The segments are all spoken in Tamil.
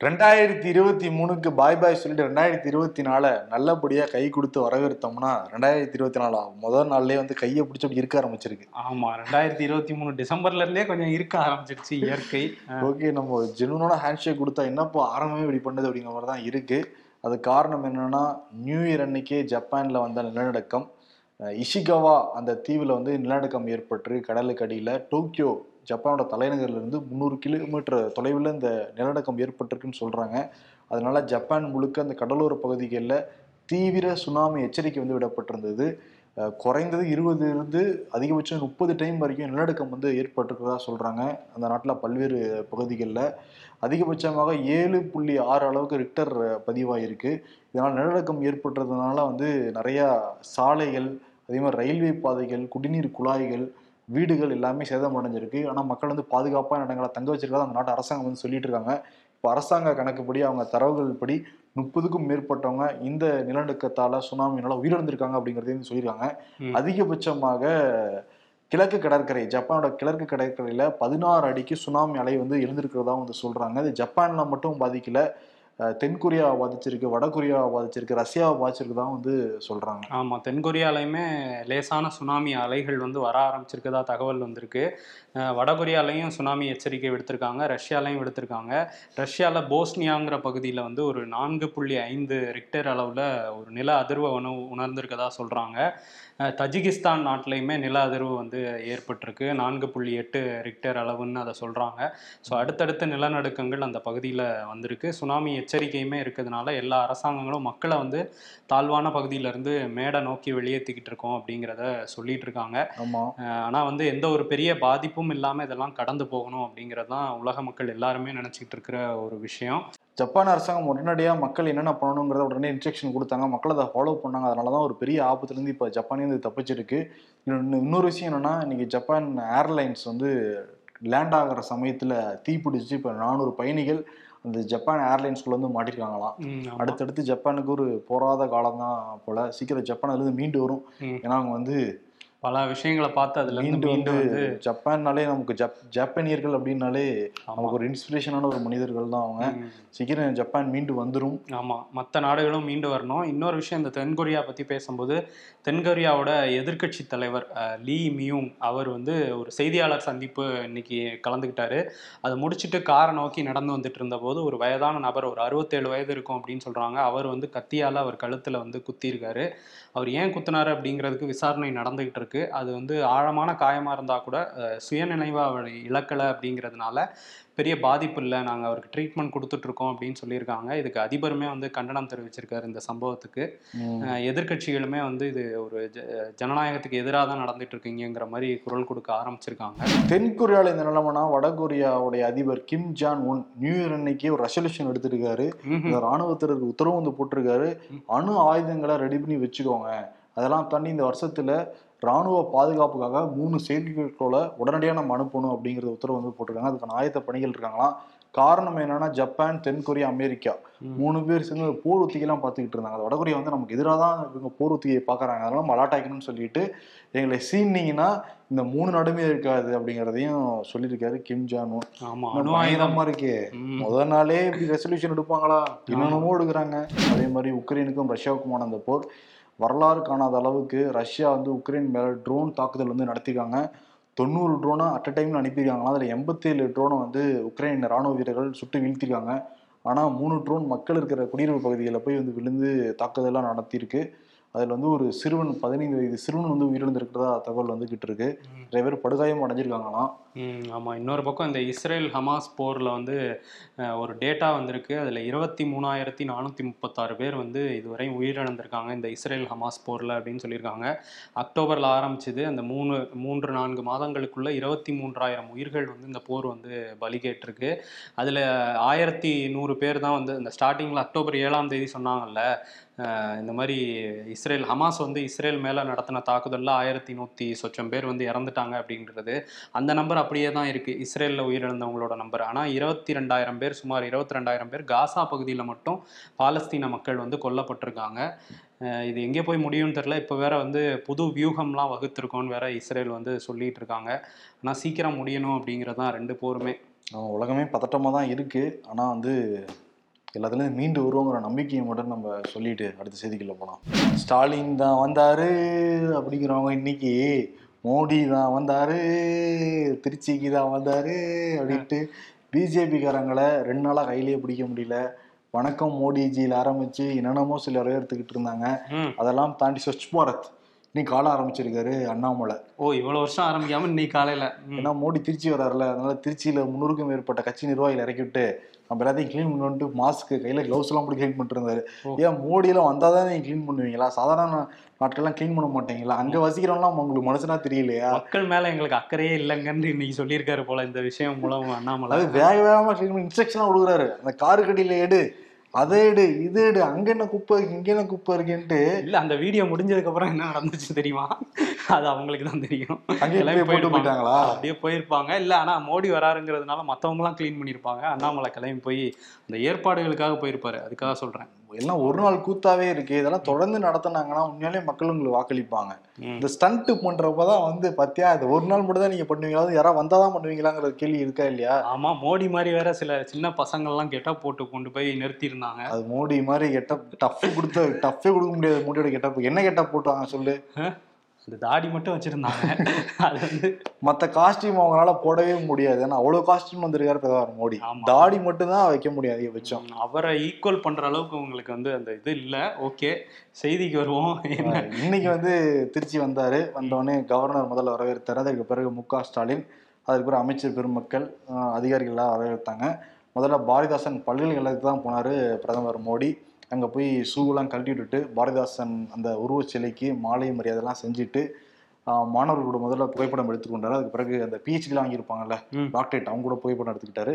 ரெண்டாயிரத்தி இருபத்தி மூணுக்கு பாய் பாய் சொல்லிட்டு ரெண்டாயிரத்தி இருபத்தி நாலை நல்லபடியாக கை கொடுத்து வரவேற்றோம்னா ரெண்டாயிரத்தி இருபத்தி நாலா முதல் நாள்லயே வந்து கையை பிடிச்சி அப்படி இருக்க ஆரம்பிச்சிருக்கு. ஆமா ரெண்டாயிரத்தி இருபத்தி மூணு டிசம்பர்ல இருந்தே கொஞ்சம் இருக்க ஆரம்பிச்சிருச்சு இயற்கை. ஓகே நம்ம ஜெனுவனான ஹேண்ட் ஷேக் கொடுத்தா என்னப்போ ஆரம்பமே இப்படி பண்ணுது அப்படிங்கிற மாதிரி தான் இருக்கு. அது காரணம் என்னன்னா நியூ இயர் அன்னைக்கே ஜப்பான்ல வந்த நிலநடுக்கம். இஷிகவா அந்த தீவில் வந்து நிலநடுக்கம் ஏற்பட்டு கடலுக்கு அடியில் டோக்கியோ ஜப்பானோட தலைநகர்லேருந்து முந்நூறு கிலோமீட்டர் தொலைவில் இந்த நிலநடுக்கம் ஏற்பட்டிருக்குன்னு சொல்கிறாங்க அதனால் ஜப்பான் முழுக்க அந்த கடலோர பகுதிகளில் தீவிர சுனாமி எச்சரிக்கை வந்து விடப்பட்டிருந்தது. குறைந்தது இருபதுலேருந்து அதிகபட்சம் முப்பது டைம் வரைக்கும் நிலநடுக்கம் வந்து ஏற்பட்டிருக்கிறதா சொல்கிறாங்க அந்த நாட்டில் பல்வேறு பகுதிகளில் அதிகபட்சமாக ஏழு புள்ளி ஆறு அளவுக்கு ரிக்டர் பதிவாயிருக்கு. இதனால் நிலநடுக்கம் ஏற்பட்டதுனால வந்து நிறையா சாலைகள் அதே மாதிரி ரயில்வே பாதைகள் குடிநீர் குழாய்கள் வீடுகள் எல்லாமே சேதம் அடைஞ்சிருக்கு ஆனால் மக்கள் வந்து பாதுகாப்பான இடங்களை தங்க வச்சிருக்கதா அந்த நாட்டு அரசாங்கம் வந்து சொல்லிட்டு இருக்காங்க இப்போ அரசாங்க கணக்குப்படி அவங்க தரவுகள் படி முப்பதுக்கும் மேற்பட்டவங்க இந்த நிலநடுக்கத்தால சுனாமினால உயிரிழந்திருக்காங்க அப்படிங்கிறதையும் சொல்லியிருக்காங்க. அதிகபட்சமாக கிழக்கு கடற்கரை ஜப்பானோட கிழக்கு கடற்கரையில பதினாறு அடிக்கு சுனாமி அலை வந்து எழுந்திருக்கிறதா வந்து சொல்றாங்க. இது ஜப்பான்ல மட்டும் பாதிக்கல. தென்கொரியா பாதிச்சிருக்கு வடகொரியா பாதிச்சிருக்கு ரஷ்யாவை பாதிச்சிருக்கு தான் வந்து சொல்றாங்க. ஆமா தென்கொரியாலையுமே லேசான சுனாமி அலைகள் வந்து வர ஆரம்பிச்சிருக்கதா தகவல் வந்திருக்கு. வடகொரியாலையும் சுனாமி எச்சரிக்கை விடுத்திருக்காங்க ரஷ்யாலையும் விடுத்திருக்காங்க. ரஷ்யால போஸ்னியாங்கிற பகுதியில் வந்து ஒரு நான்கு புள்ளி ஐந்து ரிக்டர் அளவில் ஒரு நில அதிர்வை உண உணர்ந்திருக்கதா சொல்றாங்க. அஹ் தஜிகிஸ்தான் நாட்டிலையுமே நில அதிர்வு வந்து ஏற்பட்டிருக்கு. நான்கு புள்ளி எட்டு ரிக்டர் அளவுன்னு அதை சொல்றாங்க. ஸோ அடுத்தடுத்த நிலநடுக்கங்கள் அந்த பகுதியில் வந்திருக்கு. சுனாமி எச்சரிக்கையுமே இருக்கிறதுனால எல்லா அரசாங்கங்களும் மக்களை வந்து தாழ்வான பகுதியிலேருந்து மேடை நோக்கி வெளியேற்றிக்கிட்டு இருக்கோம் அப்படிங்கிறத சொல்லிட்டு இருக்காங்க. ஆமா. அஹ் ஆனா வந்து எந்த ஒரு பெரிய பாதிப்பும் இல்லாம இதெல்லாம் கடந்து போகணும் அப்படிங்கிறது தான் உலக மக்கள் எல்லாருமே நினைச்சிட்டு இருக்கிற ஒரு விஷயம். ஜப்பான் அரசாங்கம் உடனடியாக மக்கள் என்னென்ன பண்ணணுங்கிறத உடனே இன்ஸ்ட்ரக்ஷன் கொடுத்தாங்க. மக்கள் அதை ஃபாலோ பண்ணாங்க. அதனால தான் ஒரு பெரிய ஆபத்துலேருந்து இப்போ ஜப்பானே வந்து தப்பிச்சிருக்கு. இன்னொரு விஷயம் என்னன்னா இன்னைக்கு ஜப்பான் ஏர்லைன்ஸ் வந்து லேண்ட் ஆகிற சமயத்தில் தீப்பிடிச்சு இப்போ நானூறு பயணிகள் அந்த ஜப்பான் ஏர்லைன்ஸ்குள்ள வந்து மாட்டிருக்காங்களாம். அடுத்தடுத்து ஜப்பானுக்கு ஒரு போராத காலம் தான் போல. சீக்கிரம் ஜப்பான் அதுல இருந்து மீண்டு வரும். ஏன்னா அவங்க வந்து பல விஷயங்களை பார்த்து அதுல இருந்து மீண்டு மீண்டு வந்து ஜப்பான்னாலே நமக்கு ஜப் ஜப்பானியர்கள் அப்படின்னாலே. நமக்கு ஒரு இன்ஸ்பிரேஷனான ஒரு மனிதர்கள் தான் அவங்க. சீக்கிரம் ஜப்பான் மீண்டு வந்துரும். ஆமா. மற்ற நாடுகளும் மீண்டு வரணும். இன்னொரு விஷயம் இந்த தென்கொரியா பத்தி பேசும்போது தென்கொரியாவோட எதிர்க்கட்சி தலைவர் லீ மியூங் அவர் வந்து ஒரு செய்தியாளர் சந்திப்பு இன்னைக்கு கலந்துக்கிட்டாரு. அதை முடிச்சுட்டு காரை நோக்கி நடந்து வந்துட்டு இருந்தபோது ஒரு வயதான நபர் ஒரு அறுபத்தேழு வயது இருக்கும் அப்படின்னு சொல்றாங்க. அவர் வந்து கத்தியால அவர் கழுத்துல வந்து குத்தியிருக்காரு. அவர் ஏன் குத்தினாரு அப்படிங்கிறதுக்கு விசாரணை நடந்துகிட்டு இருக்கு அது வந்து ஆழமான காயமாக இருந்தால் கூட சுயநினைவாக அவர் இழக்கலை அப்படிங்கிறதுனால பெரிய பாதிப்பு இல்லை. நாங்கள் அவருக்கு ட்ரீட்மெண்ட் கொடுத்துட்டு இருக்கோம் அப்படின்னு சொல்லியிருக்காங்க. இதுக்கு அதிபருமே வந்து கண்டனம் தெரிவிச்சிருக்காரு இந்த சம்பவத்துக்கு. ம். அஹ் எதிர்க்கட்சிகளுமே வந்து இது ஒரு ஜனநாயகத்துக்கு எதிராக தான் நடந்துட்டு இருக்கீங்கிற மாதிரி குரல் கொடுக்க ஆரம்பிச்சிருக்காங்க. தென் கொரியால இந்த நிலைமைனா வட கொரியாவுடைய அதிபர் Kim Jong Un new year அன்னைக்கே ஒரு ரெசல்யூஷன் எடுத்திருக்காரு. ராணுவத்திற்கு உத்தரவு வந்து போட்டிருக்காரு. அணு ஆயுதங்களை ரெடி பண்ணி வச்சுக்கோங்க. அதெல்லாம் தாண்டி இந்த வருஷத்துல ராணுவ பாதுகாப்புக்காக மூணு செயற்கைக்கோளை உடனடியாக நம்ம அனுப்பணும் அப்படிங்கிற உத்தரவு வந்து போட்டிருக்காங்க. அதுக்கான ஆயத்த பணிகள் இருக்காங்களாம். காரணம் என்னன்னா ஜப்பான் தென் கொரியா அமெரிக்கா. மூணு பேர் சேர்ந்து போர் ஒத்திகைலாம் பார்த்துக்கிட்டு இருந்தாங்க. அது வடகொரியா வந்து நமக்கு எதிராக தான் இவங்க போர் ஒத்திகையை பார்க்கறாங்க. அதனால நம்ம அலாட்டாக்கணும்னு சொல்லிட்டு எங்களை சீனிங்கன்னா இந்த மூணு நாடுமே இருக்காது அப்படிங்கிறதையும் சொல்லியிருக்காரு கிம் ஜான் ஆயுதம். இருக்கே. ம். முத நாளே இப்படி ரெசல்யூஷன் எடுப்பாங்களா? என்னென்னமோ எடுக்கிறாங்க. அதே மாதிரி உக்ரைனுக்கும் ரஷ்யாவுக்குமான அந்த போர். வரலாறு காணாத அளவுக்கு ரஷ்யா வந்து உக்ரைன் மேலே ட்ரோன் தாக்குதல் வந்து நடத்திருக்காங்க தொண்ணூறு ட்ரோனை அட் அ டைம்ல அனுப்பியிருக்காங்களா அதில் எண்பத்தேழு ட்ரோனை வந்து உக்ரைன் ராணுவ வீரர்கள் சுட்டு வீழ்த்திருக்காங்க ஆனால் மூணு ட்ரோன் மக்கள் இருக்கிற குடியிருப்பு பகுதிகளில் போய் வந்து விழுந்து தாக்குதலாம் நடத்தியிருக்கு. அதில் வந்து ஒரு சிறுவன் பதினைந்து வயது சிறுவன் வந்து உயிரிழந்திருக்கிறதா தகவல் வந்துகிட்டு இருக்கு. நிறைய பேர் படுகாயம் அடைஞ்சிருக்காங்களாம். ஆமாம் இன்னொரு பக்கம் இந்த இஸ்ரேல் ஹமாஸ் போரில் வந்து ஒரு டேட்டா வந்திருக்கு. அதில் இருபத்தி மூணாயிரத்தி நானூற்றி முப்பத்தாறு பேர் வந்து இதுவரை உயிரிழந்திருக்காங்க இந்த இஸ்ரேல் ஹமாஸ் போரில் அப்படின்னு சொல்லியிருக்காங்க. அக்டோபரில் ஆரம்பிச்சது அந்த மூணு மூன்று நான்கு மாதங்களுக்குள்ள இருபத்தி மூன்றாயிரம் உயிர்கள் வந்து இந்த போர் வந்து பலி கேட்டிருக்கு அதில் ஆயிரத்தி நூறு பேர் தான் வந்து இந்த ஸ்டார்டிங்கில் அக்டோபர் ஏழாம் தேதி சொன்னாங்கல்ல இந்த மாதிரி இஸ்ரேல் ஹமாஸ் வந்து இஸ்ரேல் மேலே நடத்தின தாக்குதலில் ஆயிரத்தி நூற்றி சொச்சம் பேர் வந்து இறந்துட்டாங்க அப்படின்றது. அந்த நம்பர் அப்படியே தான் இருக்குது இஸ்ரேலில் உயிரிழந்தவங்களோட நம்பர் ஆனால் இருபத்தி ரெண்டாயிரம் பேர் சுமார் இருபத்தி ரெண்டாயிரம் பேர் காசா பகுதியில் மட்டும் பாலஸ்தீன மக்கள் வந்து கொல்லப்பட்டிருக்காங்க. இது எங்கே போய் முடியும்னு தெரில இப்போ வேற வந்து புது வியூகம்லாம் வகுத்திருக்கோன்னு வேற இஸ்ரேல் வந்து சொல்லிட்டு இருக்காங்க. ஆனால் சீக்கிரம் முடியணும் அப்படிங்கிறது தான் ரெண்டு போருமே. உலகமே பதட்டமாக தான் இருக்குது ஆனால் வந்து எல்லாத்துலேயும் மீண்டு வருவோங்கிற நம்பிக்கையை மட்டும் நம்ம சொல்லிட்டு அடுத்த செய்திக்குள்ள போகலாம் ஸ்டாலின் தான் வந்தாரு அப்படிங்கிறவங்க இன்னைக்கு மோடி தான் வந்தாரு திருச்சிக்கு தான் வந்தாரு அப்படின்ட்டு பிஜேபிக்காரங்களை ரெண்டு நாளாக கையிலேயே பிடிக்க முடியல. வணக்கம் மோடிஜியில் ஆரம்பிச்சு என்னென்னமோ சில வரவேற்றுக்கிட்டு இருந்தாங்க. அதெல்லாம் தாண்டி ஸ்வச் பாரத் இன்னைக்கு கால ஆரம்பிச்சிருக்காரு அண்ணாமலை. ஓ இவ்வளோ வருஷம் ஆரம்பிக்காம இன்னைக்கு காலையில். ஏன்னா மோடி திருச்சி வராருல அதனால திருச்சியில முன்னூறுக்கும் மேற்பட்ட கட்சி நிர்வாகிகள் இறக்கி விட்டு நம்ம எல்லாத்தையும் க்ளீன் பண்ணிட்டு மாஸ்க் கையில கிளவுஸ் எல்லாம் போட்டு க்ளீன் பண்ணிட்டு இருந்தாரு. ஓ. ஏன் மோடி எல்லாம் வந்தாதான் நீங்க க்ளீன் பண்ணுவீங்களா? சாதாரண நாட்கள்லாம் க்ளீன் பண்ண மாட்டீங்களா? அங்க வசிக்கிறவங்களாம் உங்களுக்கு மனுஷனா தெரியலையா? மக்கள் மேல எங்களுக்கு அக்கறையே இல்லைங்கன்னு இன்னைக்கு சொல்லியிருக்காரு போல இந்த விஷயம் மூலம் அண்ணாமலை. அதாவது வேக வேகமா க்ளீன் பண்ணி இன்ஸ்ட்ரக்ஷன் கொடுக்குறாரு. அந்த காரு கடியில எடு அதை எடு இது எடு அங்க என்ன குப்பை இருக்கு இங்க என்ன குப்பை இருக்குன்ட்டு இல்ல அந்த வீடியோ முடிஞ்சதுக்கு அப்புறம் என்ன நடந்துச்சு தெரியுமா? அது அவங்களுக்கு தான் தெரியும். அங்கேயே கிளம்பி போய் போட்டு போயிருப்பாங்க. போயிட்டாங்களா? அப்படியே போயிருப்பாங்க. இல்ல ஆனா மோடி வராருங்கிறதுனால மத்தவங்க எல்லாம் க்ளீன் பண்ணிருப்பாங்க அண்ணாமலை கிளம்பி போய் அந்த ஏற்பாடுகளுக்காக போயிருப்பாரு. அதுக்காக சொல்றேன். எல்லாம் ஒரு நாள் கூத்தாவே இருக்கு. இதெல்லாம் தொடர்ந்து நடத்துனாங்கன்னா உண்மையிலேயே மக்கள் உங்களுக்கு வாக்களிப்பாங்க. இந்த ஸ்டண்ட் பண்றப்பதான் வந்து பாத்தியா இது ஒரு நாள் மட்டும் தான் நீங்க பண்ணுவீங்களா? யாராவது வந்தாதான் பண்ணுவீங்களாங்கிற கேள்வி இருக்கா இல்லையா? ஆமா மோடி மாதிரி வேற சில சின்ன பசங்கள்லாம் கெட்டா போட்டு கொண்டு போய் நிறுத்தி இருந்தாங்க அது மோடி மாதிரி கெட்டப் டஃப் கொடுத்து டஃப்பே கொடுக்க முடியாது. மோடியோட கெட்டப் என்ன கெட்டப் போட்டாங்க சொல்லு? அந்த தாடி மட்டும் வச்சிருந்தாங்க. அது வந்து மத்த காஸ்டியூம் அவங்களால போடவே முடியாது. ஏன்னா அவ்வளவு காஸ்டியூம் வந்திருக்காரு பிரதமர் மோடி. தாடி மட்டும் தான் வைக்க முடியாது அதிகபட்சம் ம், அவரை ஈக்குவல் பண்ற அளவுக்கு உங்களுக்கு வந்து அந்த இது இல்ல. ஓகே செய்திக்கு வருவோம். இன்னைக்கு வந்து திருச்சி வந்தாரு. வந்தோடனே கவர்னர் முதல்ல வரவேற்றாரு. அதற்கு பிறகு மு க ஸ்டாலின் அதுக்கு பிறகு அமைச்சர் பெருமக்கள் அதிகாரிகள்லாம் வரவேற்றாங்க. முதல்ல பாரதிதாசன் பல்கலைக்கழகத்துக்கு தான் போனாரு பிரதமர் மோடி. அங்கே போய் ஷூவெல்லாம் கழட்டி விட்டுட்டு பாரதிதாசன் அந்த உருவச் சிலைக்கு மாலை மரியாதைலாம் செஞ்சுட்டு மாணவர்களோட முதல்ல புகைப்படம் எடுத்துக்கொண்டாரு அதுக்கு பிறகு அந்த பிஹெச்டிலாம் வாங்கியிருப்பாங்கல்ல. டாக்டரேட் அவங்க கூட புகைப்படம் எடுத்துக்கிட்டாரு.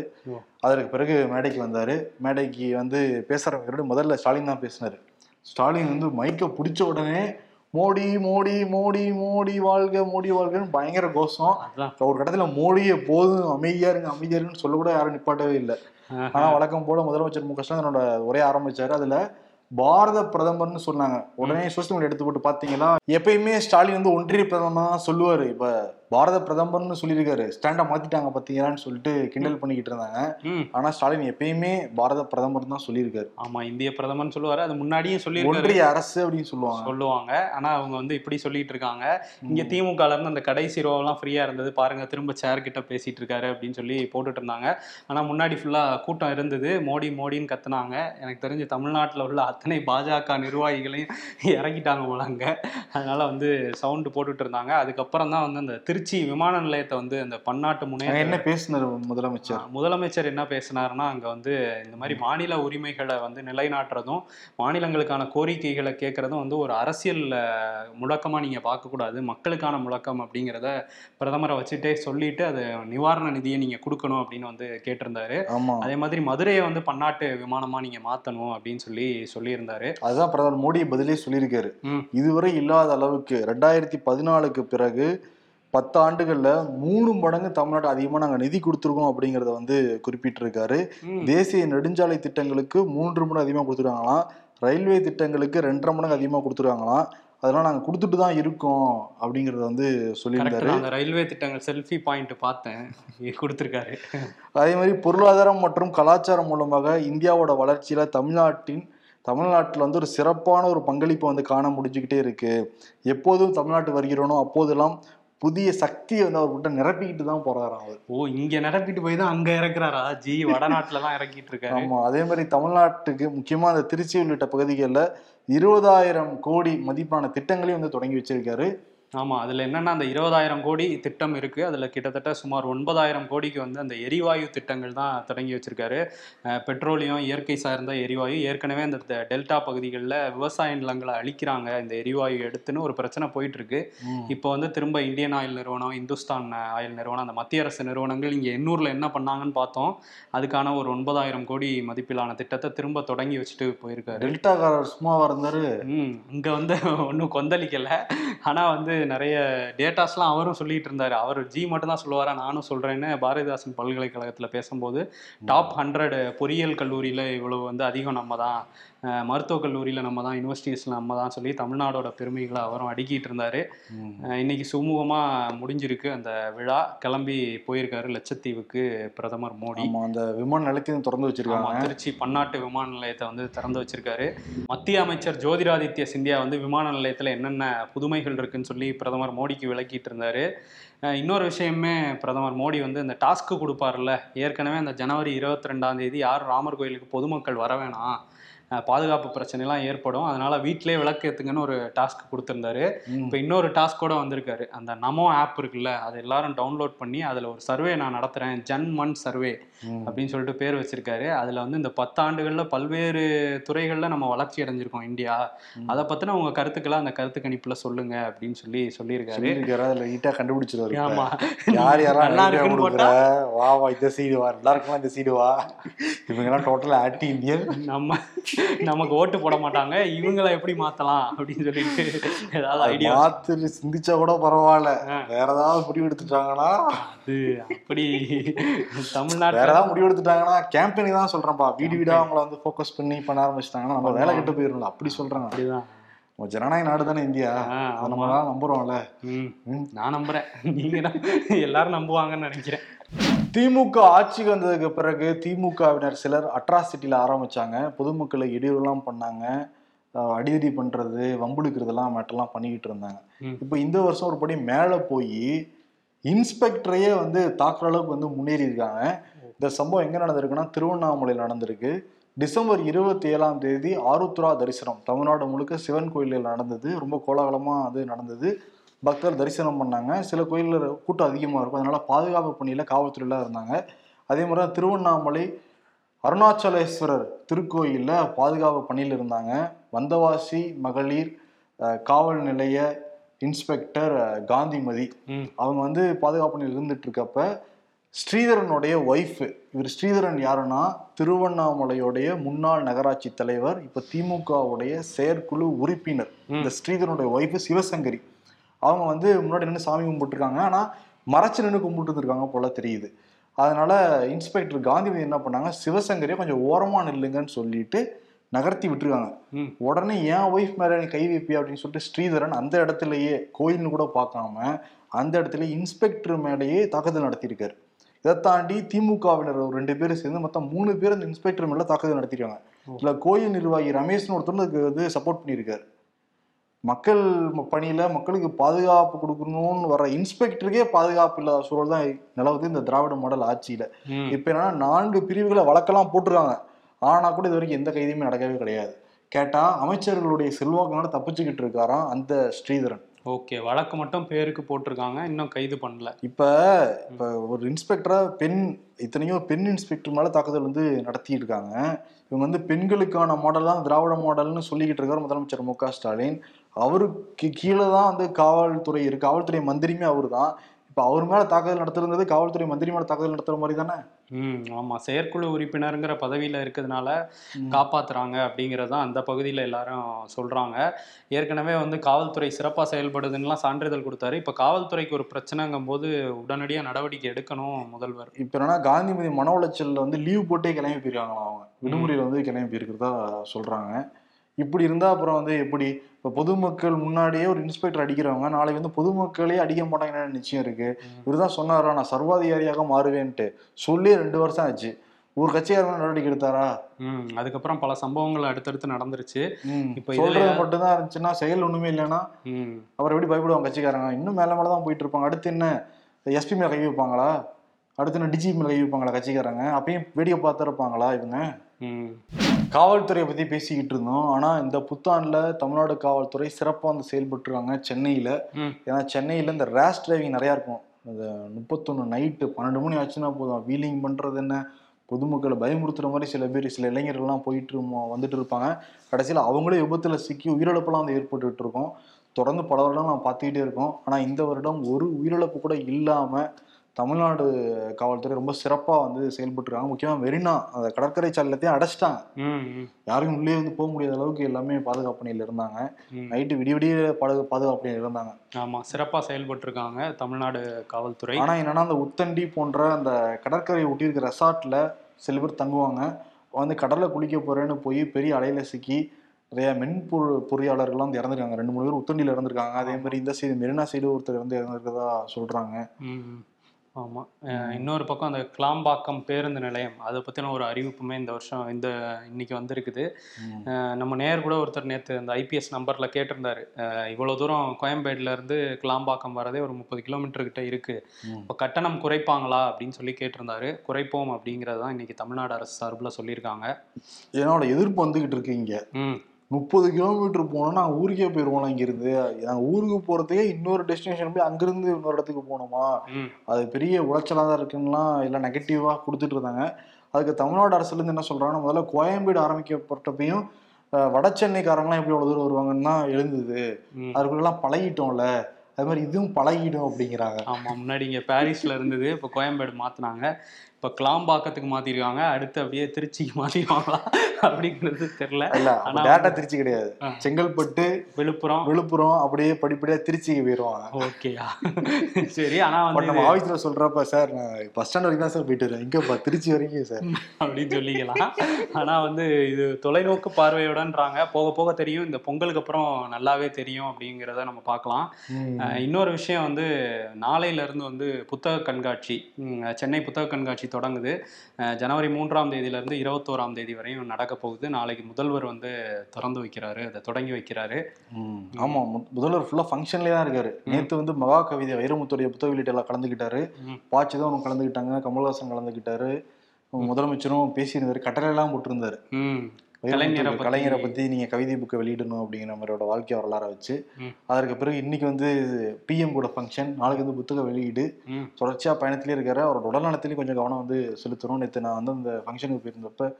அதற்கு பிறகு மேடைக்கு வந்தாரு. மேடைக்கு வந்து பேசுறவங்க முதல்ல ஸ்டாலின் தான் பேசினாரு. ஸ்டாலின் வந்து மைக்கை பிடிச்ச உடனே மோடி மோடி மோடி மோடி வாழ்க மோடி வாழ்கன்னு பயங்கர கோஷம். ஒரு கட்டத்துல மோடியை போதும் அமைதியா இருங்க அமைதியா இருங்கன்னு சொல்ல கூட யாரும் நிப்பாட்டவே இல்லை. ஆனா வழக்கம் போல முதலமைச்சர் மு க ஸ்டாலின் தன்னோட உரைய ஆரம்பிச்சாரு. அதுல பாரத பிரதமர்னு சொன்னாங்க. உடனே சோசியல் மீடியா எடுத்து போட்டு பாத்தீங்களா எப்பயுமே ஸ்டாலின் வந்து ஒன்றிய பிரதமர் தான் சொல்லுவாரு. இப்ப பாரத பிரதமர்னு சொல்லியிருக்காரு. ஸ்டாண்டா மாத்திட்டாங்க பாத்தீங்களான்னு சொல்லிட்டு கிண்டல் பண்ணிக்கிட்டு இருந்தாங்க. ஆனா ஸ்டாலின் எப்பயுமே பாரத பிரதமர் தான் சொல்லியிருக்காரு. ஆமா இந்திய பிரதமர்னு சொல்லுவாரு. அது முன்னாடியே சொல்லியிருக்காரு. ஒன்றிய அரசு அப்படின்னு சொல்லுவாங்க. சொல்லுவாங்க. ஆனா அவங்க வந்து இப்படி சொல்லிட்டு இருக்காங்க. இங்க திமுக இருந்து அந்த கடைசி ரோவெல்லாம் ஃப்ரீயா இருந்தது. பாருங்க திரும்ப சேர் கிட்ட பேசிட்டு இருக்காரு அப்படின்னு சொல்லி போட்டுட்டு இருந்தாங்க. ஆனா முன்னாடி ஃபுல்லா கூட்டம் இருந்தது. மோடி மோடின்னு கத்துனாங்க. எனக்கு தெரிஞ்சு தமிழ்நாட்டுல உள்ள அத்தனை பாஜக நிர்வாகிகளையும் இறக்கிட்டாங்க போல அங்க. அதனால வந்து சவுண்டு போட்டுட்டு இருந்தாங்க. அதுக்கப்புறம் தான் வந்து அந்த திருச்சி விமான நிலையத்தை வந்து அந்த பன்னாட்டு முனைய என்ன பேசினாரு முதலமைச்சர்? முதலமைச்சர் என்ன பேசினாருன்னா அங்க வந்து இந்த மாதிரி மாநில உரிமைகளை வந்து நிலைநாட்டுறதும் மாநிலங்களுக்கான கோரிக்கைகளை கேட்கறதும் வந்து ஒரு அரசியல் அஹ், முழக்கமா நீங்க பார்க்க கூடாது மக்களுக்கான முழக்கம் அப்படிங்கிறத பிரதமரை வச்சுட்டே சொல்லிட்டு அது நிவாரண நிதியை நீங்க கொடுக்கணும் அப்படின்னு வந்து கேட்டிருந்தாரு. அதே மாதிரி மதுரையை வந்து பன்னாட்டு விமானமா நீங்க மாத்தணும் அப்படின்னு சொல்லி சொல்லியிருந்தாரு. அதுதான் பிரதமர் மோடி பதிலே சொல்லியிருக்காரு. இதுவரை இல்லாத அளவுக்கு ரெண்டாயிரத்தி பதினாலுக்கு பிறகு பத்து ஆண்டுகள்ல மூணு மடங்கு தமிழ்நாட்டு அதிகமா நாங்க நிதி கொடுத்துருக்கோம் அப்படிங்கறத வந்து குறிப்பிட்டிருக்காரு. தேசிய நெடுஞ்சாலை திட்டங்களுக்கு மூன்று மடங்கு அதிகமா கொடுத்துருக்காங்களாம் ரயில்வே திட்டங்களுக்கு ரெண்டரை மடங்கு அதிகமா கொடுத்துருக்காங்களாம் அதெல்லாம் நாங்க கொடுத்துட்டு தான் இருக்கோம் அப்படிங்கறத வந்து சொல்லியிருந்தாரு. அந்த ரயில்வே திட்டங்கள் செல்ஃபி பாயிண்ட் பார்த்தேன். கொடுத்துருக்காரு. அதே மாதிரி பொருளாதாரம் மற்றும் கலாச்சாரம் மூலமாக இந்தியாவோட வளர்ச்சியில தமிழ்நாட்டின் தமிழ்நாட்டில் வந்து ஒரு சிறப்பான ஒரு பங்களிப்பை வந்து காண முடிஞ்சுக்கிட்டே இருக்கு. எப்போதும் தமிழ்நாட்டு வருகிறோனோ அப்போதெல்லாம் புதிய சக்தியை வந்து அவர்கிட்ட நிரப்பிக்கிட்டு தான் போறாராம் அவர். ஓ இங்க நிரப்பிட்டு போய் தான் அங்க இறக்குறாரா? ஜி வடநாட்டுல தான் இறக்கிட்டு இருக்காரு ஆமா அதே மாதிரி தமிழ்நாட்டுக்கு முக்கியமா அந்த திருச்சி உள்ளிட்ட பகுதிகளில் இருபதாயிரம் கோடி மதிப்பான திட்டங்களையும் வந்து தொடங்கி வச்சிருக்காரு. ஆமா அதுல என்னன்னா அந்த இருபதாயிரம் கோடி திட்டம் இருக்கு. அதுல கிட்டத்தட்ட சுமார் ஒன்பதாயிரம் கோடிக்கு வந்து அந்த எரிவாயு திட்டங்கள் தான் தொடங்கி வச்சிருக்காரு. பெட்ரோலியம் இயற்கை சார்ந்த எரிவாயு. ஏற்கனவே அந்த டெல்டா பகுதிகளில் விவசாய நிலங்களை அழிக்கிறாங்க. இந்த எரிவாயு எடுத்துன்னு ஒரு பிரச்சனை போயிட்டு இருக்கு இப்போ வந்து திரும்ப இந்தியன் ஆயில் நிறுவனம் இந்துஸ்தான் ஆயில் நிறுவனம் அந்த மத்திய அரசு நிறுவனங்கள் இங்கே எண்ணூரில் என்ன பண்ணாங்கன்னு பார்த்தோம். அதுக்கான ஒரு ஒன்பதாயிரம் கோடி மதிப்பிலான திட்டத்தை திரும்ப தொடங்கி வச்சுட்டு போயிருக்காரு. டெல்டாக்காரர் சும்மாவா இருந்தாரு? ம் இங்கே வந்து ஒன்றும் கொந்தளிக்கலை. ஆனால் வந்து நிறைய டேட்டாஸ்லாம் அவரும் சொல்லிட்டு இருந்தார் அவர் ஜி மட்டும் தான் சொல்லுவாரா? நானும் சொல்கிறேன்னு பாரதிதாசன் பல்கலைக்கழகத்தில் பேசும்போது டாப் ஹண்ட்ரட் பொறியியல் கல்லூரியில் இவ்வளவு வந்து அதிகம் நம்ம தான் மருத்துவக் கல்லூரியில் நம்ம தான் யூனிவர்சிட்டிஸில் நம்ம தான் சொல்லி தமிழ்நாடோட பெருமைகளை அவரும் அடுக்கிட்டு இருந்தார் இன்னைக்கு சுமூகமாக முடிஞ்சிருக்கு அந்த விழா. கிளம்பி போயிருக்காரு லட்சத்தீவுக்கு பிரதமர் மோடி. அந்த விமான நிலையத்தையும் திறந்து வச்சிருக்காங்க. திருச்சி பன்னாட்டு விமான நிலையத்தை வந்து திறந்து வச்சிருக்காரு. மத்திய அமைச்சர் ஜோதிராதித்ய சிந்தியா வந்து விமான நிலையத்தில் என்னென்ன புதுமைகள் இருக்குன்னு சொல்லி பிரதமர் மோடிக்கு விளக்கிட்டு இருந்தார். இன்னொரு விஷயமே பிரதமர் மோடி வந்து இந்த டாஸ்க்கு கொடுப்பார்ல ஏற்கனவே அந்த ஜனவரி இருபத்தி ரெண்டாம் தேதி யாரும் ராமர் கோயிலுக்கு பொதுமக்கள் வர வேணாம். பாதுகாப்பு பிரச்சனைலாம் ஏற்படும். அதனால வீட்டிலே விளக்கு ஏத்துங்கன்னு ஒரு டாஸ்க் கொடுத்துருந்தாரு. இப்போ இன்னொரு டாஸ்கோட வந்திருக்காரு. அந்த நமோ ஆப் இருக்குல்ல அது எல்லாரும் டவுன்லோட் பண்ணி அதில் ஒரு சர்வே நான் நடத்துகிறேன் ஜன் மன் சர்வே. அப்படின்னு சொல்லிட்டு பேர் வச்சிருக்காரு. அதில் வந்து இந்த பத்தாண்டுகளில் பல்வேறு துறைகளில் நம்ம வளர்ச்சி அடைஞ்சிருக்கோம் இந்தியா. அதை பற்றின உங்கள் கருத்துக்களை அந்த கருத்து கணிப்பில் சொல்லுங்க அப்படின்னு சொல்லி சொல்லியிருக்காரு. அதுல ஈட்டா கண்டுபிடிச்சிருவாரு இப்ப. ஆமா. யார் யாரெல்லாம் வா வா இந்த சைடு வா. எல்லாருக்கும் இந்த சைடு வா. இவங்க எல்லாம் டோட்டலா ஆன்டி இந்தியன் நம்ம நமக்கு ஓட்டு போட மாட்டாங்க. இவங்களை எப்படி மாத்தலாம் அப்படின்னு சொல்லிட்டு ஏதாவது ஐடியா மாத்து சிந்திச்சா கூட பரவாயில்ல. வேற ஏதாவது முடிவு எடுத்துட்டாங்கன்னா? அது அப்படி வேற தமிழ்நாட்டில் ஏதாவது முடிவு எடுத்துட்டாங்கன்னா கேம்பெயினிங் தான் சொல்றேன்ப்பா. வீடு வீடா அவங்கள வந்து ஃபோக்கஸ் பண்ணி பண்ண ஆரம்பிச்சிட்டாங்கன்னா நம்ம வேலை கெட்டு போயிடும்ல அப்படி சொல்றாங்க அப்படிதான். ஜனநாயக நாடு தானே இந்தியா. அதை நம்ம நம்புறோம்ல. நான் நம்புறேன். நீங்க எல்லாரும் நம்புவாங்கன்னு நினைக்கிறேன். திமுக ஆட்சிக்கு வந்ததுக்கு பிறகு திமுகவினர் சிலர் அட்ராசிட்டியில ஆரம்பிச்சாங்க. பொதுமக்களை இடையூறுலாம் பண்ணாங்க. அடிதடி பண்றது வம்புழுக்கிறதெல்லாம் மேட்டெல்லாம் பண்ணிக்கிட்டு இருந்தாங்க. இப்போ இந்த வருஷம் ஒரு படி மேலே போய் இன்ஸ்பெக்டரையே வந்து தாக்குற அளவுக்கு வந்து முன்னேறி இருக்காங்க. இந்த சம்பவம் எங்க நடந்திருக்குன்னா திருவண்ணாமலையில் நடந்திருக்கு. டிசம்பர் இருபத்தி ஏழாம் தேதி ஆருத்ரா தரிசனம். தமிழ்நாடு முழுக்க சிவன் கோயிலில் நடந்தது. ரொம்ப கோலாகலமா அது நடந்தது. பக்தர் தரிசனம் பண்ணாங்க. சில கோயிலில் கூட்டம் அதிகமாக இருக்கும். அதனால பாதுகாப்பு பணியில் காவல்துறையில இருந்தாங்க. அதே மாதிரி தான் திருவண்ணாமலை அருணாச்சலேஸ்வரர் திருக்கோயிலில் பாதுகாப்பு பணியில் இருந்தாங்க. வந்தவாசி மகளிர் காவல் நிலைய இன்ஸ்பெக்டர் காந்திமதி. அவங்க வந்து பாதுகாப்பு பணியில் இருந்துட்டு இருக்கப்ப ஸ்ரீதரனுடைய ஒய்ஃப். இவர் ஸ்ரீதரன் யாருன்னா திருவண்ணாமலையுடைய முன்னாள் நகராட்சி தலைவர் இப்ப திமுகவுடைய செயற்குழு உறுப்பினர். இந்த ஸ்ரீதரனுடைய ஒய்ஃப் சிவசங்கரி. அவங்க வந்து முன்னாடி நின்று சாமி கும்பிட்டுருக்காங்க. ஆனா மறைச்சு நின்று கும்பிட்டு இருக்காங்க போல தெரியுது. அதனால இன்ஸ்பெக்டர் காந்திமதி என்ன பண்ணாங்க சிவசங்கரியை கொஞ்சம் ஓரமா நில்லுங்கன்னு சொல்லிட்டு நகர்த்தி விட்டுருக்காங்க. உடனே என் ஒய்ஃப் மேல நீ கை வைப்பியா? அப்படின்னு சொல்லிட்டு ஸ்ரீதரன் அந்த இடத்துலயே கோயில்னு கூட பார்க்காம அந்த இடத்துல இன்ஸ்பெக்டர் மேலேயே தாக்குதல் நடத்தியிருக்காரு. இதை தாண்டி திமுகவினர் ஒரு ரெண்டு பேரும் சேர்ந்து மொத்தம் மூணு பேர் அந்த இன்ஸ்பெக்டர் மேல தாக்குதல் நடத்திருக்காங்க இதுல கோயில் நிர்வாகி ரமேஷ்னு ஒருத்தர் அதுக்கு வந்து சப்போர்ட் பண்ணியிருக்காரு. மக்கள் பணியில மக்களுக்கு பாதுகாப்பு கொடுக்கணும்னு வர இன்ஸ்பெக்டருக்கே பாதுகாப்பு இல்லாத சூழல் தான் நிலவுது இந்த திராவிட மாடல் ஆட்சியில. இப்ப என்னன்னா நான்கு பிரிவுகளை வழக்கெல்லாம் போட்டுருக்காங்க. ஆனா கூட இது வரைக்கும் எந்த கைதியுமே நடக்கவே கிடையாது. கேட்டா அமைச்சர்களுடைய செல்வாக்குனால தப்பிச்சுக்கிட்டு இருக்காராம் அந்த ஸ்ரீதரன். ஓகே வழக்கு மட்டும் பேருக்கு போட்டிருக்காங்க இன்னும் கைது பண்ணல. இப்ப இப்ப ஒரு இன்ஸ்பெக்டரா பெண் இத்தனையோ பெண் இன்ஸ்பெக்டர் மேல தாக்குதல் வந்து நடத்திட்டு இருக்காங்க. இவங்க வந்து பெண்களுக்கான மாடல் தான் திராவிட மாடல்னு சொல்லிக்கிட்டு இருக்காரு முதலமைச்சர் மு க ஸ்டாலின். அவருக்கு கீழே தான் வந்து காவல்துறை இருக்கு. காவல்துறை மந்திரியுமே அவர் தான் இப்ப அவர் மேல தாக்குதல் நடத்துறது காவல்துறை மந்திரி மேல தாக்குதல் நடத்துற மாதிரி தானே? ம் ஆமா. செயற்குழு உறுப்பினருங்கிற பதவியில இருக்கிறதுனால காப்பாத்துறாங்க அப்படிங்கிறது தான் அந்த பகுதியில் எல்லாரும் சொல்றாங்க. ஏற்கனவே வந்து காவல்துறை சிறப்பாக செயல்படுதுன்னுலாம் சான்றிதழ் கொடுத்தாரு. இப்போ காவல்துறைக்கு ஒரு பிரச்சனைங்கும் போது உடனடியாக நடவடிக்கை எடுக்கணும் முதல்வர். இப்ப என்னன்னா காந்திமதி மன உளைச்சல்ல வந்து லீவ் போட்டே கிளம்பி போயிருக்காங்களாம் அவங்க. விடுமுறையில வந்து கிளம்பி போயிருக்கிறதா சொல்றாங்க. இப்படி இருந்தா அப்புறம் வந்து எப்படி? இப்ப பொதுமக்கள் முன்னாடியே ஒரு இன்ஸ்பெக்டர் அடிக்கிறவங்க நாளைக்கு வந்து பொதுமக்களே அடிக்க மாட்டாங்கன்னு நிச்சயம் இருக்கு? இவர் தான் சொன்னாரா நான் சர்வாதிகாரியாக மாறுவேன்ட்டு. சொல்லி ரெண்டு வருஷம் ஆச்சு. ஒரு கட்சிக்காரங்க நடவடிக்கை எடுத்தாரா? ம் அதுக்கப்புறம் பல சம்பவங்கள் அடுத்தடுத்து நடந்துருச்சு. இப்ப சொல்றது மட்டும்தான் இருந்துச்சுன்னா செயல் ஒண்ணுமே இல்லைன்னா அப்புறம் எப்படி பயப்படுவாங்க கட்சிக்காரங்க? இன்னும் மேல மேல தான் போயிட்டு இருப்பாங்க. அடுத்து என்ன? எஸ்பி மேல கை வைப்பாங்களா? அடுத்து என்ன டிஜிபி மேல கை வைப்பாங்களா கட்சிக்காரங்க? அப்பயும் வேடிக்கை பார்த்து இருப்பாங்களா இவங்க? காவல்துறையை பத்தி பேசிக்கிட்டு இருந்தோம். ஆனா இந்த புத்தாண்டுல தமிழ்நாடு காவல்துறை சிறப்பா வந்து செயல்பட்டு இருக்காங்க சென்னையில. ஏன்னா சென்னையில இந்த ரேஷ் டிரைவிங் நிறைய இருக்கும். இந்த முப்பத்தொன்னு நைட்டு பன்னெண்டு மணி ஆச்சுன்னா போதும். வீலிங் பண்றது என்ன? பொதுமக்களை பயமுறுத்துற மாதிரி சில பேர் சில இளைஞர்கள்லாம் போயிட்டு வந்துட்டு இருப்பாங்க. கடைசியில் அவங்களே விபத்துல சிக்கி உயிரிழப்பெல்லாம் வந்து ஏற்பட்டுட்டு இருக்கும். தொடர்ந்து பல வருடம் நான் பார்த்துக்கிட்டே இருக்கோம். ஆனா இந்த வருடம் ஒரு உயிரிழப்பு கூட இல்லாம தமிழ்நாடு காவல்துறை ரொம்ப சிறப்பா வந்து செயல்பட்டு இருக்காங்க முக்கியமா மெரினா அந்த கடற்கரை சாலையத்தையும் அடைச்சிட்டாங்க. ம் ம். யாருக்கும் உள்ளே வந்து போக முடியாத அளவுக்கு எல்லாமே பாதுகாப்பு பணியில் இருந்தாங்க. நைட்டு விடிய விடிய பாதுகா பாதுகாப்பு பணியில் இருந்தாங்க. ஆமா சிறப்பா செயல்பட்டிருக்காங்க தமிழ்நாடு காவல்துறை. ஆனா என்னன்னா அந்த உத்தண்டி போன்ற அந்த கடற்கரை ஒட்டி இருக்க ரெசார்ட்ல சில பேர் தங்குவாங்க. வந்து கடல்ல குளிக்க போறேன்னு போய் பெரிய அலையில சிக்கி நிறைய மென்பொரு பொறியாளர்கள்லாம் வந்து இறந்துருக்காங்க. ரெண்டு மூணு பேர் உத்தண்டியில் இறந்துருக்காங்க. அதே மாதிரி இந்த சைடு மெரினா சைடு ஒருத்தர் வந்து இறந்துருக்கதா சொல்றாங்க. ம் ம். ஆமா அஹ் இன்னொரு பக்கம் அந்த கிளாம்பாக்கம் பேருந்து நிலையம் அதை பத்தின ஒரு அறிவிப்புமே இந்த வருஷம் இந்த இன்னைக்கு வந்திருக்குது. நம்ம நேர் கூட ஒருத்தர் நேத்து அந்த ஐபிஎஸ் நம்பர்ல கேட்டிருந்தாரு. அஹ் இவ்வளவு தூரம் கோயம்பேடுல இருந்து கிளாம்பாக்கம் வரதே ஒரு முப்பது கிலோமீட்டர் கிட்ட இருக்கு. இப்போ கட்டணம் குறைப்பாங்களா அப்படின்னு சொல்லி கேட்டிருந்தாரு. குறைப்போம் அப்படிங்கிறது தான் இன்னைக்கு தமிழ்நாடு அரசு சார்பில் சொல்லியிருக்காங்க. என்னோட எதிர்ப்பு வந்துகிட்டு இருக்கு இங்க. ம். முப்பது கிலோமீட்டர் போனோம்னா நாங்கள் ஊருக்கே போயிடுவோம் இங்கிருந்து. நாங்கள் ஊருக்கு போறதுக்கே இன்னொரு டெஸ்டினேஷன் போய் அங்கிருந்து இன்னொரு இடத்துக்கு போகணுமா அது பெரிய உளைச்சலாக தான் இருக்குன்னுலாம் எல்லாம் நெகட்டிவாக கொடுத்துட்டு இருந்தாங்க. அதுக்கு தமிழ்நாடு அரசுலேருந்து என்ன சொல்றாங்கன்னா முதல்ல கோயம்பேடு ஆரம்பிக்கப்பட்டப்பையும் வட சென்னைக்காரங்களாம் எப்படி அவ்வளோ தூரம் வருவாங்கன்னு தான் எழுந்தது. அதுக்குள்ளெல்லாம் பழகிட்டோம்ல. அது மாதிரி இதுவும் பழகிடும் அப்படிங்கிறாங்க. ஆமா முன்னாடி இங்க பாரிஸ்ல இருந்தது இப்போ கோயம்பேடு மாத்துனாங்க. இப்போ கிளாம்பாக்கத்துக்கு மாத்திருக்காங்க அடுத்து அப்படியே திருச்சிக்கு மாத்திடுவாங்களா அப்படிங்கிறது தெரியல. இல்ல ஆனா டேட்டா திருச்சி கிடையாது. செங்கல்பட்டு விழுப்புரம். விழுப்புரம் அப்படியே படிப்படியா திருச்சிக்கு போயிடுவாங்க ஓகேயா சரி ஆனா வந்து நம்ம ஆஃபீஸ்ல சொல்றப்ப சார் நான் பஸ் ஸ்டாண்ட் வரைக்கும் தான் சார் போயிட்டு வரேன் இங்கப்பா திருச்சி வரைக்கும் சார். அப்படின்னு சொல்லிக்கலாம். ஆனா வந்து இது தொலைநோக்கு பார்வையோடன்றாங்க. போக போக தெரியும் இந்த பொங்கலுக்கு அப்புறம் நல்லாவே தெரியும் அப்படிங்கிறத நம்ம பார்க்கலாம். இன்னொரு விஷயம் வந்து நாளையில இருந்து வந்து புத்தக கண்காட்சி. சென்னை புத்தக கண்காட்சி தொடங்குது. ஜனவரி மூன்றாம் தேதியில இருந்து இருபத்தோராம் தேதி வரையும் நடக்க போகுது. நாளைக்கு முதல்வர் வந்து திறந்து வைக்கிறாரு அதை தொடங்கி வைக்கிறாரு. ம், ஆமா. மு- முதல்வர் ஃபுல்லா ஃபங்க்ஷன்லயே தான் இருக்காரு. நேத்து வந்து மகா கவிதை வைரமுத்துடைய புத்தக வெளியீட்டுல கலந்துக்கிட்டாரு. பாச்சிதான் கலந்துக்கிட்டாங்க. கமல்ஹாசன் கலந்துக்கிட்டாரு. முதலமைச்சரும் பேசியிருந்தாரு. கட்டளை எல்லாம் போட்டிருந்தாரு கலைஞரை பத்தி- கலைஞரை பத்தி நீங்க கவிதை புக்கை வெளியிடணும் அப்படிங்கிற மாதிரியோட வாழ்க்கை வரலாறை வச்சு. அதற்கு பிறகு இன்னைக்கு வந்து பிஎம் கூட ஃபங்க்ஷன் நாளைக்கு வந்து புத்தக வெளியீடு. ம். தொடர்ச்சியா பயணத்திலே இருக்காரு. அவரோட உடல்நலத்திலையும் கொஞ்சம் கவனம் வந்து செலுத்தணும். நேற்று நான் வந்து அந்த ஃபங்க்ஷனுக்கு போயிருந்தப்ப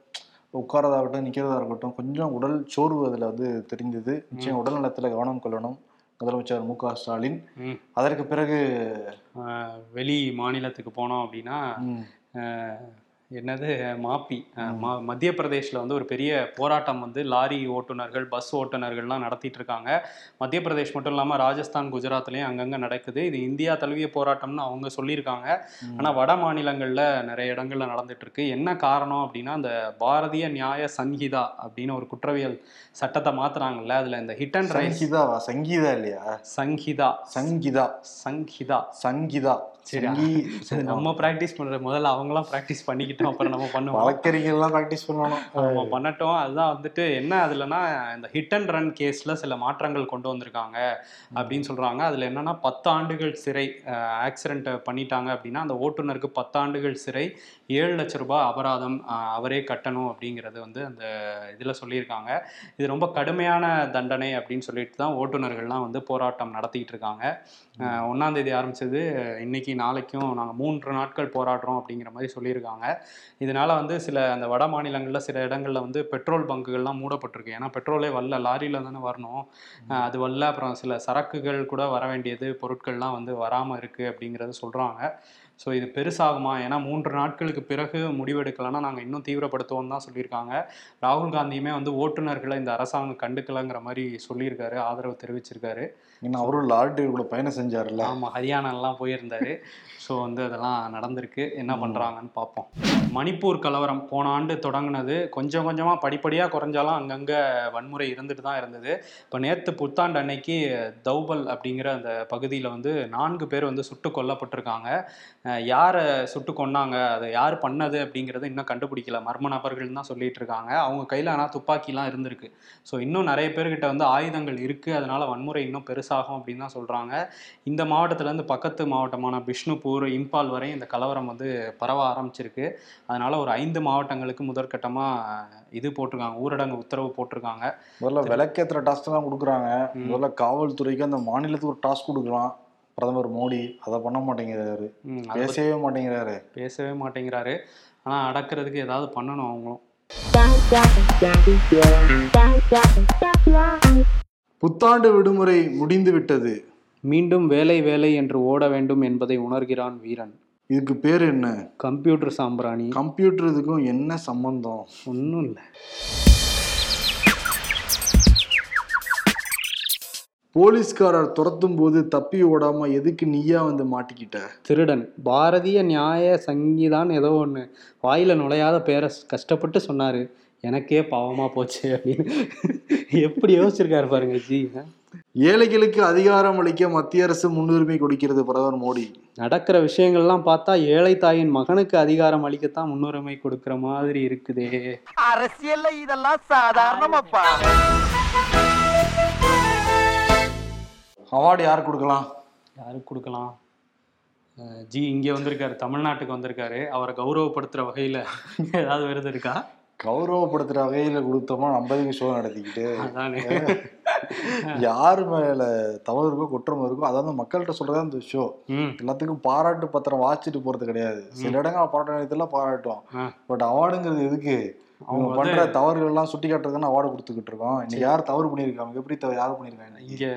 உட்காரதா இருக்கட்டும் நிக்கிறதா இருக்கட்டும் கொஞ்சம் உடல் சோர்வு அதுல வந்து தெரிந்தது. நிச்சயம் உடல் நலத்துல கவனம் கொள்ளணும். முதலமைச்சர் மு க ஸ்டாலின். அதற்கு பிறகு வெளி மாநிலத்துக்கு போனோம் அப்படின்னா என்னது மாப்பி. மத்திய பிரதேஷ்ல வந்து ஒரு பெரிய போராட்டம் வந்து லாரி ஓட்டுநர்கள் பஸ் ஓட்டுநர்கள்லாம் நடத்திட்டு இருக்காங்க மத்திய பிரதேஷ் மட்டும் இல்லாம ராஜஸ்தான் குஜராத்லயும் அங்கங்க நடக்குது. இது இந்தியா தழுவிய போராட்டம்னு அவங்க சொல்லியிருக்காங்க. ஆனா வட மாநிலங்கள்ல நிறைய இடங்கள்ல நடந்துட்டு இருக்கு என்ன காரணம் அப்படின்னா அந்த பாரதிய நியாய சங்கீதா அப்படின்னு ஒரு குற்றவியல் சட்டத்தை மாத்துறாங்கல்ல அதுல இந்த ஹிட் அண்ட் சங்கீதாவா? சங்கீதா இல்லையா? சங்கீதா. சங்கீதா. சங்கீதா. சங்கீதா. சரி, நம்ம பிராக்டிஸ் பண்ற முதல்ல அவங்களாம் பிராக்டிஸ் பண்ணிக்கிட்டோம் அப்புறம் நம்ம பண்ணுவோம். வழக்கறிஞர்லாம் ப்ராக்டிஸ் பண்ணணும் ஆமா பண்ணட்டும். அதுதான் வந்துட்டு என்ன அதுலனா இந்த ஹிட் அண்ட் ரன் கேஸ்ல சில மாற்றங்கள் கொண்டு வந்திருக்காங்க அப்படின்னு சொல்றாங்க. அதுல என்னன்னா பத்து ஆண்டுகள் சிறை ஆக்சிடென்ட் பண்ணிட்டாங்க அப்படின்னா அந்த ஓட்டுநருக்கு பத்து ஆண்டுகள் சிறை ஏழு லட்ச ரூபாய் அபராதம் அவரே கட்டணும் அப்படிங்கிறது வந்து அந்த இதுல சொல்லியிருக்காங்க. இது ரொம்ப கடுமையான தண்டனை அப்படின்னு சொல்லிட்டு தான் ஓட்டுநர்கள்லாம் வந்து போராட்டம் நடத்திட்டு இருக்காங்க. அஹ், ஒண்ணாம் தேதி ஆரம்பிச்சது இன்னைக்கு நாளைக்கும் நாங்கள் மூன்று நாட்கள் போராடுறோம் அப்படிங்கிற மாதிரி சொல்லியிருக்காங்க. இதனால் வந்து சில அந்த வட மாநிலங்களில் சில இடங்களில் வந்து பெட்ரோல் பங்குகள்லாம் மூடப்பட்டிருக்கு. ஏன்னா பெட்ரோலே வரல லாரியில் தானே வரணும். அது வரல அப்புறம் சில சரக்குகள் கூட வர வேண்டியது பொருட்கள்லாம் வந்து வராமல் இருக்குது அப்படிங்கிறத சொல்கிறாங்க ஸோ இது பெருசாகுமா? ஏன்னா மூன்று நாட்களுக்கு பிறகு முடிவெடுக்கலைன்னா நாங்கள் இன்னும் தீவிரப்படுத்துவோம் தான் சொல்லியிருக்காங்க. ராகுல் காந்தியுமே வந்து ஓட்டுநர்களை இந்த அரசாங்கம் கண்டுக்கலங்கிற மாதிரி சொல்லியிருக்காரு ஆதரவு தெரிவிச்சிருக்காரு. இன்னும் அவரும் லாரி டிரைவர் கூட பயணம் செஞ்சாருல்ல? ஆமா ஹரியானாலாம் போயிருந்தாரு. ஸோ வந்து அதெல்லாம் நடந்திருக்கு. என்ன பண்றாங்கன்னு பார்ப்போம் மணிப்பூர் கலவரம் போன ஆண்டு தொடங்குனது. கொஞ்சம் கொஞ்சமா படிப்படியா குறைஞ்சாலும் அங்கங்க வன்முறை இருந்துட்டு தான் இருந்தது. இப்போ நேத்து புத்தாண்டு அன்னைக்கு தௌபல் அப்படிங்கிற அந்த பகுதியில் வந்து நான்கு பேர் வந்து சுட்டு கொல்லப்பட்டிருக்காங்க. யாரை சுட்டு கொன்னாங்க? அதை யார் பண்ணது? அப்படிங்கிறத இன்னும் கண்டுபிடிக்கல. மர்ம நபர்கள் தான் சொல்லிட்டு இருக்காங்க. அவங்க கையில் ஆனால் துப்பாக்கிலாம் இருந்திருக்கு. ஸோ இன்னும் நிறைய பேர்கிட்ட வந்து ஆயுதங்கள் இருக்குது அதனால வன்முறை இன்னும் பெருசாகும் அப்படின்னு தான் சொல்கிறாங்க இந்த மாவட்டத்துலேருந்து பக்கத்து மாவட்டமான பிஷ்ணுபூர் இம்பால் வரை இந்த கலவரம் வந்து பரவ ஆரம்பிச்சிருக்கு. அதனால ஒரு ஐந்து மாவட்டங்களுக்கு முதற்கட்டமாக இது போட்டிருக்காங்க. ஊரடங்கு உத்தரவு போட்டிருக்காங்க. முதல்ல விளக்கேற்றுற டாஸ்க் தான் கொடுக்குறாங்க. முதல்ல காவல்துறைக்கு அந்த மாநிலத்துக்கு ஒரு டாஸ்க் கொடுக்கலாம். பிரதமர் மோடி அதை பண்ண மாட்டேங்கிறாரு. பேசவே மாட்டேங்கிறாரு. பேசவே மாட்டேங்கிறாரு. ஆனால் அடக்கிறதுக்கு ஏதாவது பண்ணணும் அவங்களும். புத்தாண்டு விடுமுறை முடிந்து விட்டது மீண்டும் வேலை வேலை என்று ஓட வேண்டும் என்பதை உணர்கிறான் வீரன். இதுக்கு பேர் என்ன? கம்ப்யூட்டர் சாம்பிராணி. கம்ப்யூட்டர் இதுக்கும் என்ன சம்பந்தம்? ஒன்றும் இல்லை. போலீஸ்காரர் துரத்தும் போது தப்பி ஓடாம எதுக்கு நீயா வந்து மாட்டிக்கிட்ட? திருடன் பாரதிய நியாய சங்கீதான் ஏதோ ஒன்று வாயில நுழையாத பேரை கஷ்டப்பட்டு சொன்னாரு. எனக்கே பாவமா போச்சு அப்படின்னு. எப்படி யோசிச்சிருக்காரு பாருங்க ஜி. ஏழைகளுக்கு அதிகாரம் அளிக்க மத்திய அரசு முன்னுரிமை கொடுக்கிறது பிரதமர் மோடி. நடக்கிற விஷயங்கள்லாம் பார்த்தா ஏழை தாயின் மகனுக்கு அதிகாரம் அளிக்கத்தான் முன்னுரிமை கொடுக்கிற மாதிரி இருக்குதே. அரசியல்ல இதெல்லாம் சாதாரணமாப்பா. அவார்டு யார் கொடுக்கலாம்? யாருக்கு கொடுக்கலாம்? ஜி இங்கே வந்திருக்காரு. தமிழ்நாட்டுக்கு வந்திருக்காரு. அவரை கௌரவப்படுத்துற வகையில ஏதாவது விருது இருக்கா? கௌரவப்படுத்துற வகையில கொடுத்தோமா? நம்ம எதுக்கு ஷோ நடத்திக்கிட்டு? அதானே. யார் மேல தவறு இருக்கோ குற்றம் இருக்கோ அதாவது மக்கள்கிட்ட சொல்றதா இந்த ஷோ எல்லாத்துக்கும் பாராட்டு பத்திரம் வாச்சிட்டு போறது கிடையாது. சில இடங்கள் பாராட்ட நேரத்துல பாராட்டும் ஆ. பட் அவார்டுங்கிறது எதுக்கு? அவங்க பண்ற தவறுகள் எல்லாம் சுட்டி காட்டுறதுன்னு அவார்டு கொடுத்துக்கிட்டு இருக்கோம். இன்னைக்கு யார் தவறு பண்ணிருக்காங்க எப்படி தவறு யார் பண்ணிருக்காங்க இன்னைக்கு? இங்க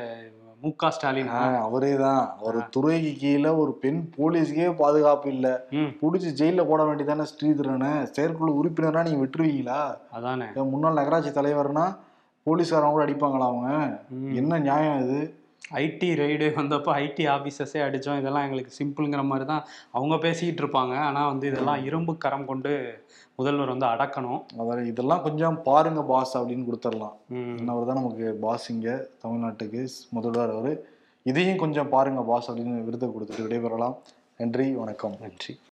மு க ஸ்டாலின். ஆ, அவரேதான். ஒரு துறைக்கு கீழே ஒரு பெண் போலீஸ்க்கே பாதுகாப்பு இல்ல. புடிச்சு ஜெயில போட வேண்டியதானே ஸ்ரீதரனை? செயற்குழு உறுப்பினரா நீங்க விட்டுருவீங்களா? அதானே. முன்னாள் நகராட்சி தலைவர்னா போலீஸ்காரங்க கூட அடிப்பாங்களா அவங்க. என்ன நியாயம் இது? ஐடி ரைடு வந்தப்போ ஐடி ஆஃபீஸர்ஸே அடித்தோம் இதெல்லாம் எங்களுக்கு சிம்பிளுங்கிற மாதிரி தான் அவங்க பேசிக்கிட்டு இருப்பாங்க. ஆனால் வந்து இதெல்லாம் இரும்பு கரம் கொண்டு முதல்வர் வந்து அடக்கணும். அதாவது இதெல்லாம் கொஞ்சம் பாருங்க பாஸ் அப்படின்னு கொடுத்துடலாம். அவர் தான் நமக்கு பாஸ் இங்க தமிழ்நாட்டுக்கு முதல்வர் அவரு. இதையும் கொஞ்சம் பாருங்க பாஸ் அப்படின்னு விருது கொடுத்துட்டு விடைபெறலாம். நன்றி வணக்கம். நன்றி.